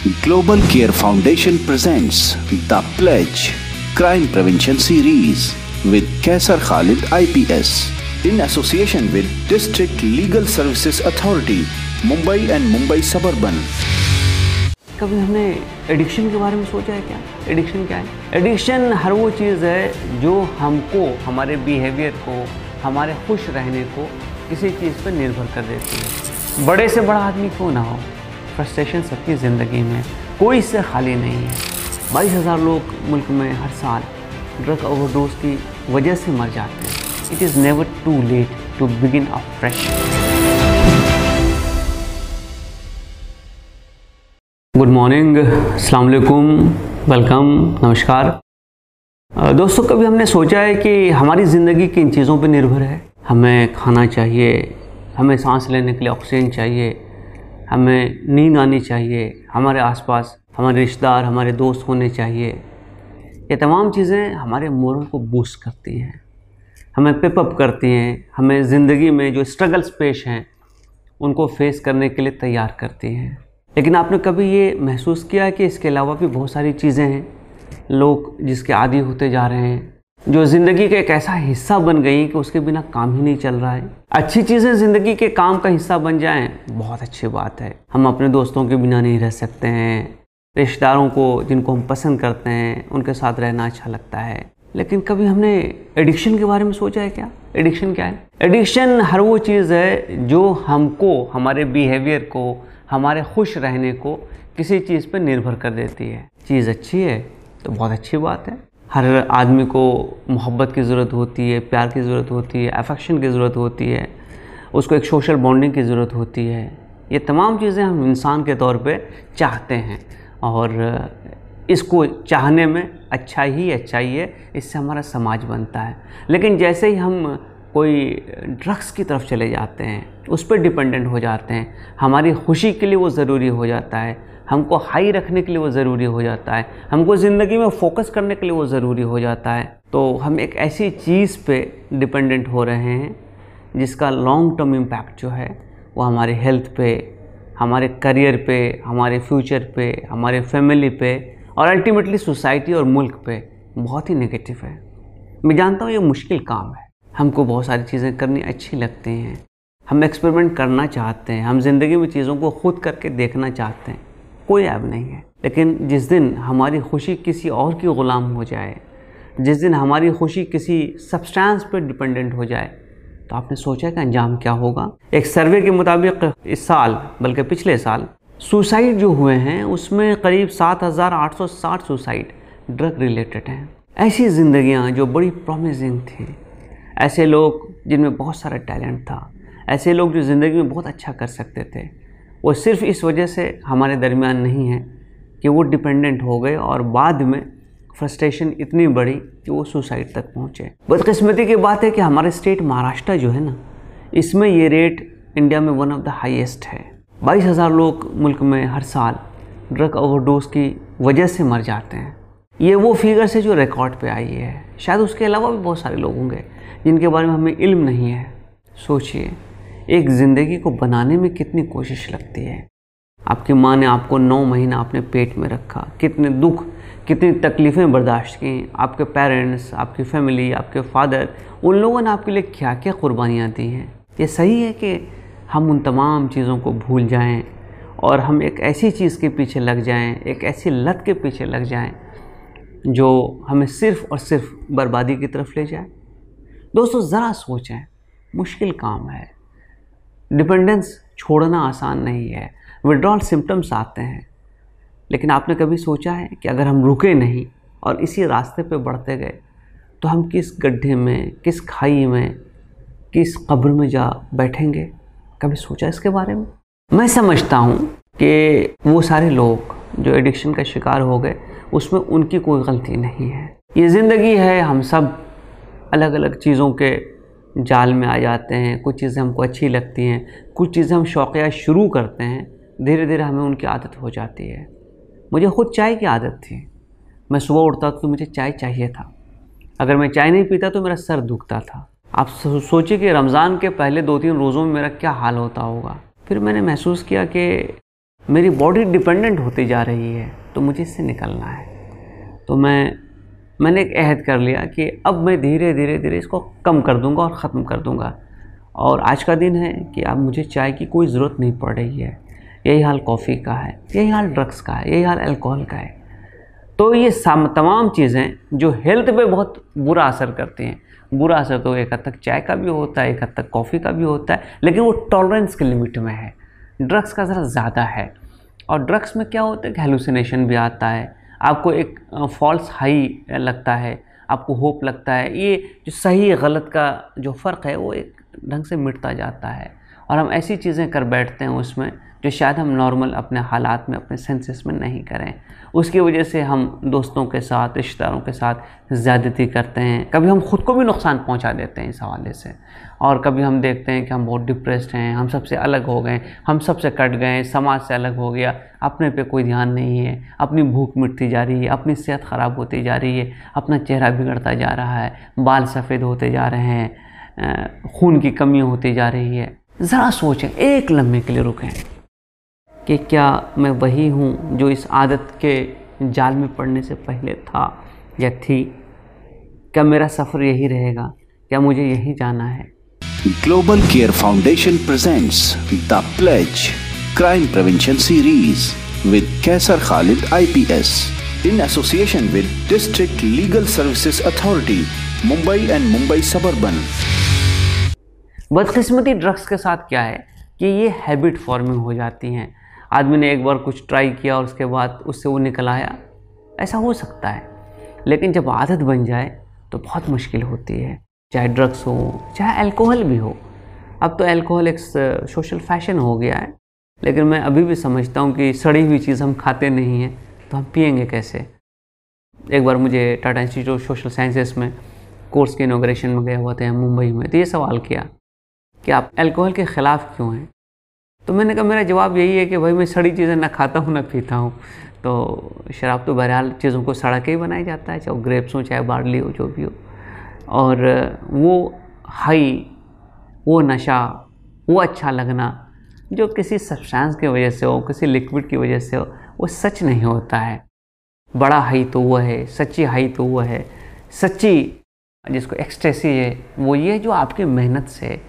Global Care Foundation presents The Pledge Crime Prevention Series with Kaisar Khalid IPS in association with District Legal Services Authority, Mumbai and Mumbai Suburban. कभी हमने addiction के बारे में सोचा है क्या addiction क्या है एडिक्शन हर वो चीज़ है जो हमको हमारे बिहेवियर को हमारे खुश रहने को किसी चीज़ पर निर्भर कर देती है बड़े से बड़ा आदमी क्यों ना हो फ्रस्ट्रेशन सबकी ज़िंदगी में कोई इससे खाली नहीं है। बाईस हज़ार लोग मुल्क में हर साल ड्रग ओवरडोज की वजह से मर जाते हैं। It is never too late to begin a fresh good morning अस्सलाम वालेकुम वेलकम नमस्कार। दोस्तों, कभी हमने सोचा है कि हमारी ज़िंदगी किन चीज़ों पर निर्भर है? हमें खाना चाहिए, हमें सांस लेने के लिए ऑक्सीजन चाहिए हमें नींद आनी चाहिए, हमारे आसपास, हमारे रिश्तेदार, हमारे दोस्त होने चाहिए। ये तमाम चीज़ें हमारे मोरल को बूस्ट करती हैं। हमें पिपअप करती हैं। हमें ज़िंदगी में जो स्ट्रगल्स पेश हैं, उनको फेस करने के लिए तैयार करती हैं। लेकिन आपने कभी ये महसूस किया कि इसके अलावा भी बहुत सारी चीज़ें हैं? लोग जिसके आदि होते जा रहे हैं जो ज़िंदगी का एक ऐसा हिस्सा बन गई कि उसके बिना काम ही नहीं चल रहा है। अच्छी चीज़ें ज़िंदगी के काम का हिस्सा बन जाएँ, बहुत अच्छी बात है। हम अपने दोस्तों के बिना नहीं रह सकते हैं। रिश्तेदारों को, जिनको हम पसंद करते हैं, उनके साथ रहना अच्छा लगता है। लेकिन कभी हमने एडिक्शन के बारे में सोचा है क्या? एडिक्शन क्या है? एडिक्शन हर वो चीज़ है जो हमको, हमारे बिहेवियर को, हमारे खुश रहने को किसी चीज़ पर निर्भर कर देती है। चीज़ अच्छी है तो बहुत अच्छी बात है। हर आदमी को मोहब्बत की ज़रूरत होती है, प्यार की ज़रूरत होती है अफेक्शन की ज़रूरत होती है, उसको एक सोशल बॉन्डिंग की ज़रूरत होती है। ये तमाम चीज़ें हम इंसान के तौर पे चाहते हैं और इसको चाहने में अच्छा ही अच्छा ही है, इससे हमारा समाज बनता है। लेकिन जैसे ही हम कोई ड्रग्स की तरफ़ चले जाते हैं, उस पर डिपेंडेंट हो जाते हैं। हमारी खुशी के लिए वो ज़रूरी हो जाता है, हमको हाई रखने के लिए वो ज़रूरी हो जाता है, हमको ज़िंदगी में फोकस करने के लिए वो ज़रूरी हो जाता है। तो हम एक ऐसी चीज़ पे डिपेंडेंट हो रहे हैं, जिसका लॉन्ग टर्म इम्पैक्ट जो है, वो हमारे हेल्थ पे, हमारे करियर पे, हमारे फ्यूचर पे, हमारे फैमिली पे और अल्टीमेटली सोसाइटी और मुल्क पे बहुत ही नेगेटिव है। मैं जानता हूँ ये मुश्किल काम है। हमको बहुत सारी चीज़ें करनी अच्छी लगती हैं। हम एक्सपेरिमेंट करना चाहते हैं। हम ज़िंदगी में चीज़ों को खुद करके देखना चाहते हैं। कोई ऐब नहीं है। लेकिन जिस दिन हमारी खुशी किसी और की ग़ुलाम हो जाए जिस दिन हमारी खुशी किसी सब्सटेंस पर डिपेंडेंट हो जाए तो आपने सोचा कि अंजाम क्या होगा? एक सर्वे के मुताबिक इस साल बल्कि पिछले साल सुसाइड जो हुए हैं उसमें करीब 7,860 सुसाइड ड्रग रिलेटेड हैं। ऐसी ज़िंदगियाँ जो बड़ी प्रॉमिसिंग थी। ऐसे लोग जिनमें बहुत सारा टैलेंट था, ऐसे लोग जो ज़िंदगी में बहुत अच्छा कर सकते थे, वो सिर्फ़ इस वजह से हमारे दरमियान नहीं है कि वो डिपेंडेंट हो गए और बाद में फ्रस्ट्रेशन इतनी बढ़ी कि वो सुसाइड तक पहुँचे। बदकस्मती की बात है कि हमारे स्टेट महाराष्ट्र जो है ना, इसमें ये रेट इंडिया में वन ऑफ़ द हाईएस्ट है। बाईस हज़ार लोग मुल्क में हर साल ड्रग ओवरडोज की वजह से मर जाते हैं। ये वो फिगर्स है जो रिकॉर्ड पे आई है, शायद उसके अलावा भी बहुत सारे लोग होंगे, जिनके बारे में हमें इल्म नहीं है। सोचिए, एक ज़िंदगी को बनाने में कितनी कोशिश लगती है। आपकी माँ ने आपको नौ महीना अपने पेट में रखा, कितने दुख, कितनी तकलीफ़ें बर्दाश्त की, आपके पेरेंट्स आपकी फैमिली आपके फादर उन लोगों ने आपके लिए क्या क्या कुर्बानियाँ दी हैं। ये सही है कि हम उन तमाम चीज़ों को भूल जाएँ और हम एक ऐसी चीज़ के पीछे लग जाएँ, एक ऐसी लत के पीछे लग जाएँ जो हमें सिर्फ़ और सिर्फ़ बर्बादी की तरफ़ ले जाए। दोस्तों, ज़रा सोचें, मुश्किल काम है। डिपेंडेंस छोड़ना आसान नहीं है। विड्रॉल सिम्टम्स आते हैं। लेकिन आपने कभी सोचा है कि अगर हम रुके नहीं और इसी रास्ते पे बढ़ते गए तो हम किस गड्ढे में, किस खाई में, किस कब्र में जा बैठेंगे? कभी सोचा इसके बारे में? मैं समझता हूँ कि वो सारे लोग जो एडिक्शन का शिकार हो गए उसमें उनकी कोई गलती नहीं है। ये ज़िंदगी है, हम सब अलग अलग चीज़ों के जाल में आ जाते हैं। कुछ चीज़ें हमको अच्छी लगती हैं, कुछ चीज़ें हम शौकिया शुरू करते हैं धीरे धीरे हमें उनकी आदत हो जाती है। मुझे ख़ुद चाय की आदत थी। मैं सुबह उठता तो मुझे चाय चाहिए था। अगर मैं चाय नहीं पीता तो मेरा सर दुखता था। आप सोचिए कि रमज़ान के पहले दो तीन रोज़ों में मेरा क्या हाल होता होगा। फिर मैंने महसूस किया कि मेरी बॉडी डिपेंडेंट होती जा रही है। तो मुझे इससे निकलना है। तो मैं, मैंने एक अहद कर लिया कि अब मैं धीरे धीरे धीरे इसको कम कर दूँगा और ख़त्म कर दूँगा। और आज का दिन है कि अब मुझे चाय की कोई ज़रूरत नहीं पड़ रही है। यही हाल कॉफ़ी का है, यही हाल ड्रग्स का है, यही हाल अल्कोहल का है। तो ये तमाम चीज़ें जो हेल्थ पे बहुत बुरा असर करती हैं। बुरा असर तो एक हद तक चाय का भी होता है, एक हद तक कॉफ़ी का भी होता है, लेकिन वो टॉलरेंस के लिमिट में है। ड्रग्स का ज़रा ज़्यादा है। और ड्रग्स में क्या होता है? कि हेलुसिनेशन भी आता है। आपको एक फॉल्स हाई लगता है। आपको होप लगता है। ये जो सही गलत का जो फ़र्क है, वो एक ढंग से मिटता जाता है। और हम ऐसी चीज़ें कर बैठते हैं उसमें जो शायद हम नॉर्मल अपने हालात में, अपने सेंसेस में नहीं करें। उसकी वजह से हम दोस्तों के साथ, रिश्तेदारों के साथ ज़्यादती करते हैं। कभी हम ख़ुद को भी नुकसान पहुँचा देते हैं इस हवाले से। और कभी हम देखते हैं कि हम बहुत डिप्रेस्ड हैं, हम सबसे अलग हो गए, हम सबसे कट गए, समाज से अलग हो गया, अपने पे कोई ध्यान नहीं है, अपनी भूख मिटती जा रही है, अपनी सेहत ख़राब होती जा रही है, अपना चेहरा बिगड़ता जा रहा है, बाल सफ़ेद होते जा रहे हैं खून की कमी होती जा रही है। ज़रा सोचें, एक लम्हे के लिए रुकें। कि क्या मैं वही हूँ जो इस आदत के जाल में पड़ने से पहले था या थी? क्या मेरा सफ़र यही रहेगा? क्या मुझे यही जाना है? Global care foundation presents the pledge crime prevention series with Qaiser Khalid IPS in association with district legal services authority Mumbai and Mumbai suburban बदकिस्मती ड्रग्स के साथ क्या है? कि ये हैबिट फॉर्मिंग हो जाती हैं। आदमी ने एक बार कुछ ट्राई किया और उसके बाद उससे वो निकल आया। ऐसा हो सकता है। लेकिन जब आदत बन जाए तो बहुत मुश्किल होती है। चाहे ड्रग्स हो, चाहे अल्कोहल भी हो। अब तो अल्कोहल एक सोशल फ़ैशन हो गया है। लेकिन मैं अभी भी समझता हूँ कि सड़ी हुई चीज़ हम खाते नहीं हैं तो हम पियेंगे कैसे? एक बार मुझे टाटा इंस्टीट्यूट सोशल साइंसेस में कोर्स के इनाग्रेशन में गए हुआ थे, मुंबई में तो ये सवाल किया कि आप अल्कोहल के ख़िलाफ़ क्यों हैं? तो मैंने कहा, मेरा जवाब यही है कि भाई मैं सड़ी चीज़ें ना खाता हूँ, ना पीता हूँ। तो शराब तो बहरहाल चीज़ों को सड़ा के ही बनाया जाता है, चाहे वो ग्रेप्स हो, चाहे बार्ली हो, जो भी हो। और वो हाई, वो नशा, वो अच्छा लगना, जो किसी सब्सटेंस की वजह से हो, किसी लिक्विड की वजह से हो, वो सच नहीं होता है। बड़ा हाई तो वो है, सच्ची हाई तो वो है। सच्ची जिसको एक्सटेसी है, वो ये जो आपकी मेहनत से,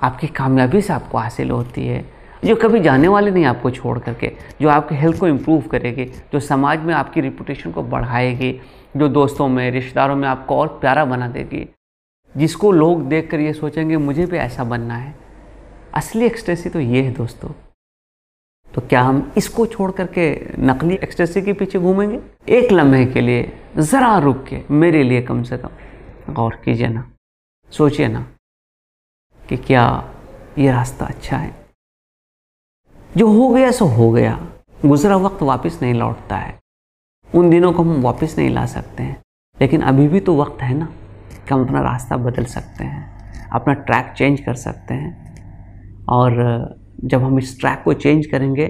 आपकी कामयाबी से आपको हासिल होती है। जो कभी जाने वाले नहीं आपको छोड़ करके, जो आपके हेल्थ को इम्प्रूव करेगी, जो समाज में आपकी रिपूटेशन को बढ़ाएगी, जो दोस्तों में, रिश्तेदारों में आपको और प्यारा बना देगी। जिसको लोग देख कर ये सोचेंगे, मुझे भी ऐसा बनना है। असली एक्सटेसी तो ये है दोस्तों। तो क्या हम इसको छोड़ करके नकली एक्सटेसी के पीछे घूमेंगे? एक लम्हे के लिए, ज़रा रुक के, मेरे लिए कम से कम। गौर कीजिए ना, सोचिए ना कि क्या ये रास्ता अच्छा है। जो हो गया सो हो गया। गुजरा वक्त वापस नहीं लौटता है। उन दिनों को हम वापस नहीं ला सकते हैं। लेकिन अभी भी तो वक्त है ना कि हम अपना रास्ता बदल सकते हैं, अपना ट्रैक चेंज कर सकते हैं। और जब हम इस ट्रैक को चेंज करेंगे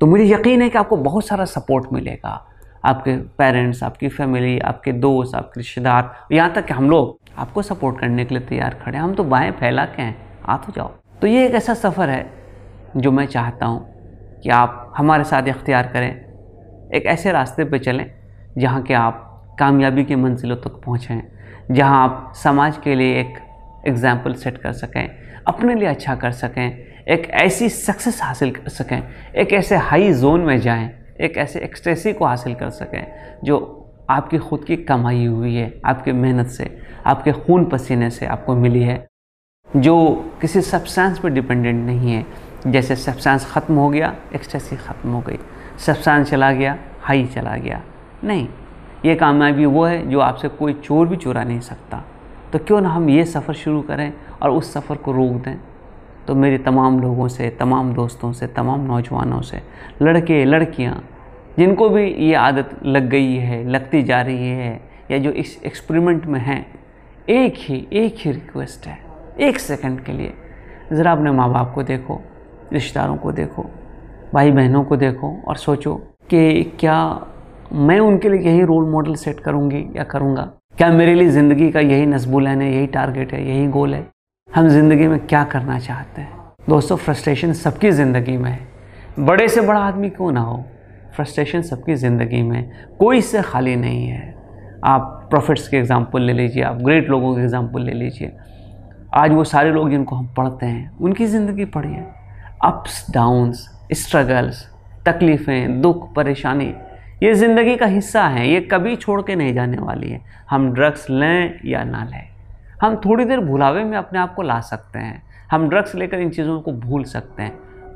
तो मुझे यकीन है कि आपको बहुत सारा सपोर्ट मिलेगा। आपके पेरेंट्स आपकी फैमिली आपके दोस्त, आपके रिश्तेदार, यहाँ तक कि हम लोग आपको सपोर्ट करने के लिए तैयार खड़े हैं। हम तो बाएँ फैला के हैं। आ तो जाओ। तो ये एक ऐसा सफ़र है जो मैं चाहता हूँ कि आप हमारे साथ इख्तियार करें, एक ऐसे रास्ते पर चलें जहाँ के आप कामयाबी की मंजिलों तक पहुँचें, जहाँ आप समाज के लिए एक एग्ज़ाम्पल सेट कर सकें, अपने लिए अच्छा कर सकें, एक ऐसी सक्सेस हासिल कर सकें, एक ऐसे हाई जोन में जाएँ, एक ऐसे एक्सट्रेसी को हासिल कर सकें जो आपकी ख़ुद की कमाई हुई है, आपकी मेहनत से, आपके खून पसीने से आपको मिली है, जो किसी सब्सटेंस पर डिपेंडेंट नहीं है। जैसे सब्सटेंस ख़त्म हो गया एक्सटेसी ख़त्म हो गई। सब्सटेंस चला गया हाई चला गया। नहीं, ये कामयाबी वो है जो आपसे कोई चोर भी चुरा नहीं सकता। तो क्यों ना हम ये सफ़र शुरू करें और उस सफ़र को रोक दें? तो मेरे तमाम लोगों से, तमाम दोस्तों से, तमाम नौजवानों से, लड़के, लड़कियाँ, जिनको भी ये आदत लग गई है, लगती जा रही है, या जो इस एक्सपेरिमेंट में हैं, एक ही एक ही रिक्वेस्ट है, एक सेकंड के लिए। ज़रा अपने माँ बाप को देखो। रिश्तेदारों को देखो भाई बहनों को देखो और सोचो कि क्या मैं उनके लिए यही रोल मॉडल सेट करूँगी या करूँगा? क्या मेरे लिए ज़िंदगी का यही नस्बुलन है, यही टारगेट है, यही गोल है? हम ज़िंदगी में क्या करना चाहते हैं? दोस्तों फ्रस्ट्रेशन सबकी ज़िंदगी में है। बड़े से बड़ा आदमी क्यों ना हो? फ्रस्ट्रेशन सबकी ज़िंदगी में कोई इससे खाली नहीं है। आप प्रॉफिट्स के एग्ज़ाम्पल ले लीजिए, आप ग्रेट लोगों के एग्ज़ाम्पल ले लीजिए। आज वो सारे लोग जिनको हम पढ़ते हैं, उनकी ज़िंदगी पढ़िए अप्स डाउन्स स्ट्रगल्स तकलीफ़ें, दुख, परेशानी, ये ज़िंदगी का हिस्सा है, ये कभी छोड़ के नहीं जाने वाली है। हम ड्रग्स लें या ना लें। हम थोड़ी देर भुलावे में अपने आप को ला सकते हैं। हम ड्रग्स लेकर इन चीज़ों को भूल सकते हैं।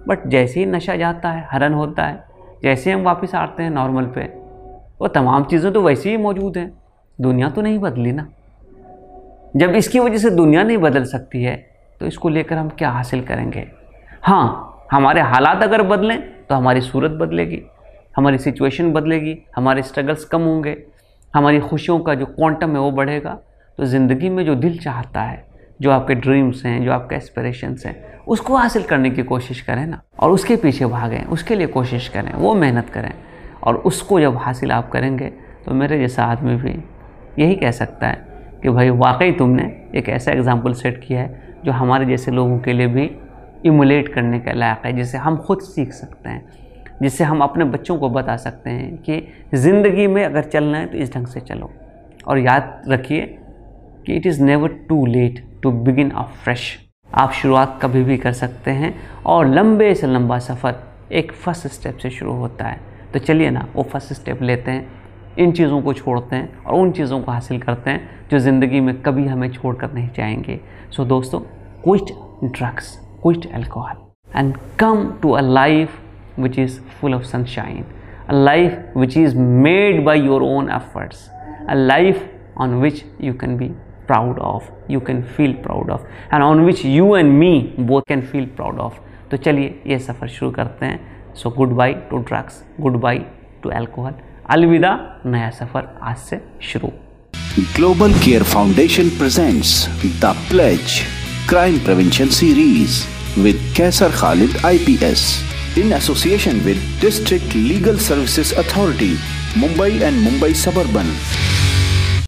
बट जैसे ही नशा जाता है हरन होता है, जैसे हम वापस आते हैं नॉर्मल पे, वो तमाम चीज़ें तो वैसे ही मौजूद हैं। दुनिया तो नहीं बदली ना। जब इसकी वजह से दुनिया नहीं बदल सकती है तो इसको लेकर हम क्या हासिल करेंगे? हाँ हमारे हालात अगर बदलें तो हमारी सूरत बदलेगी, हमारी सिचुएशन बदलेगी, हमारे स्ट्रगल्स कम होंगे, हमारी खुशियों का जो क्वांटम है वो बढ़ेगा। तो ज़िंदगी में जो दिल चाहता है, जो आपके ड्रीम्स हैं, जो आपके एस्पिरेशंस हैं, उसको हासिल करने की कोशिश करें ना, और उसके पीछे भागें, उसके लिए कोशिश करें, वो मेहनत करें, और उसको जब हासिल आप करेंगे तो मेरे जैसा आदमी भी यही कह सकता है कि भाई, वाकई तुमने एक ऐसा एग्ज़ाम्पल सेट किया है, जो हमारे जैसे लोगों के लिए भी इमुलेट करने के लायक है, जिसे हम खुद सीख सकते हैं जिससे हम अपने बच्चों को बता सकते हैं कि ज़िंदगी में अगर चलना है तो इस ढंग से चलो। और याद रखिए कि it is never too late to begin a fresh आप शुरुआत कभी भी कर सकते हैं और लंबे से लंबा सफ़र एक फ़र्स्ट स्टेप से शुरू होता है। तो चलिए ना, वो फ़र्स्ट स्टेप लेते हैं, इन चीज़ों को छोड़ते हैं और उन चीज़ों को हासिल करते हैं जो ज़िंदगी में कभी हमें छोड़ कर नहीं जाएँगे। सो दोस्तों quit drugs quit alcohol and come to a life which is full of sunshine, a life which is made by your own efforts, a life on which you can be proud of, you can feel proud of, and on which you and me both can feel proud of. तो ये सफ़र शुरू करते हैं so goodbye to drugs goodbye to alcohol अलविदा नया सफ़र आज से शुरू global care foundation presents the pledge Crime Prevention Series with Kaisar Khalid IPS in association with District Legal Services Authority, Mumbai and Mumbai Suburban.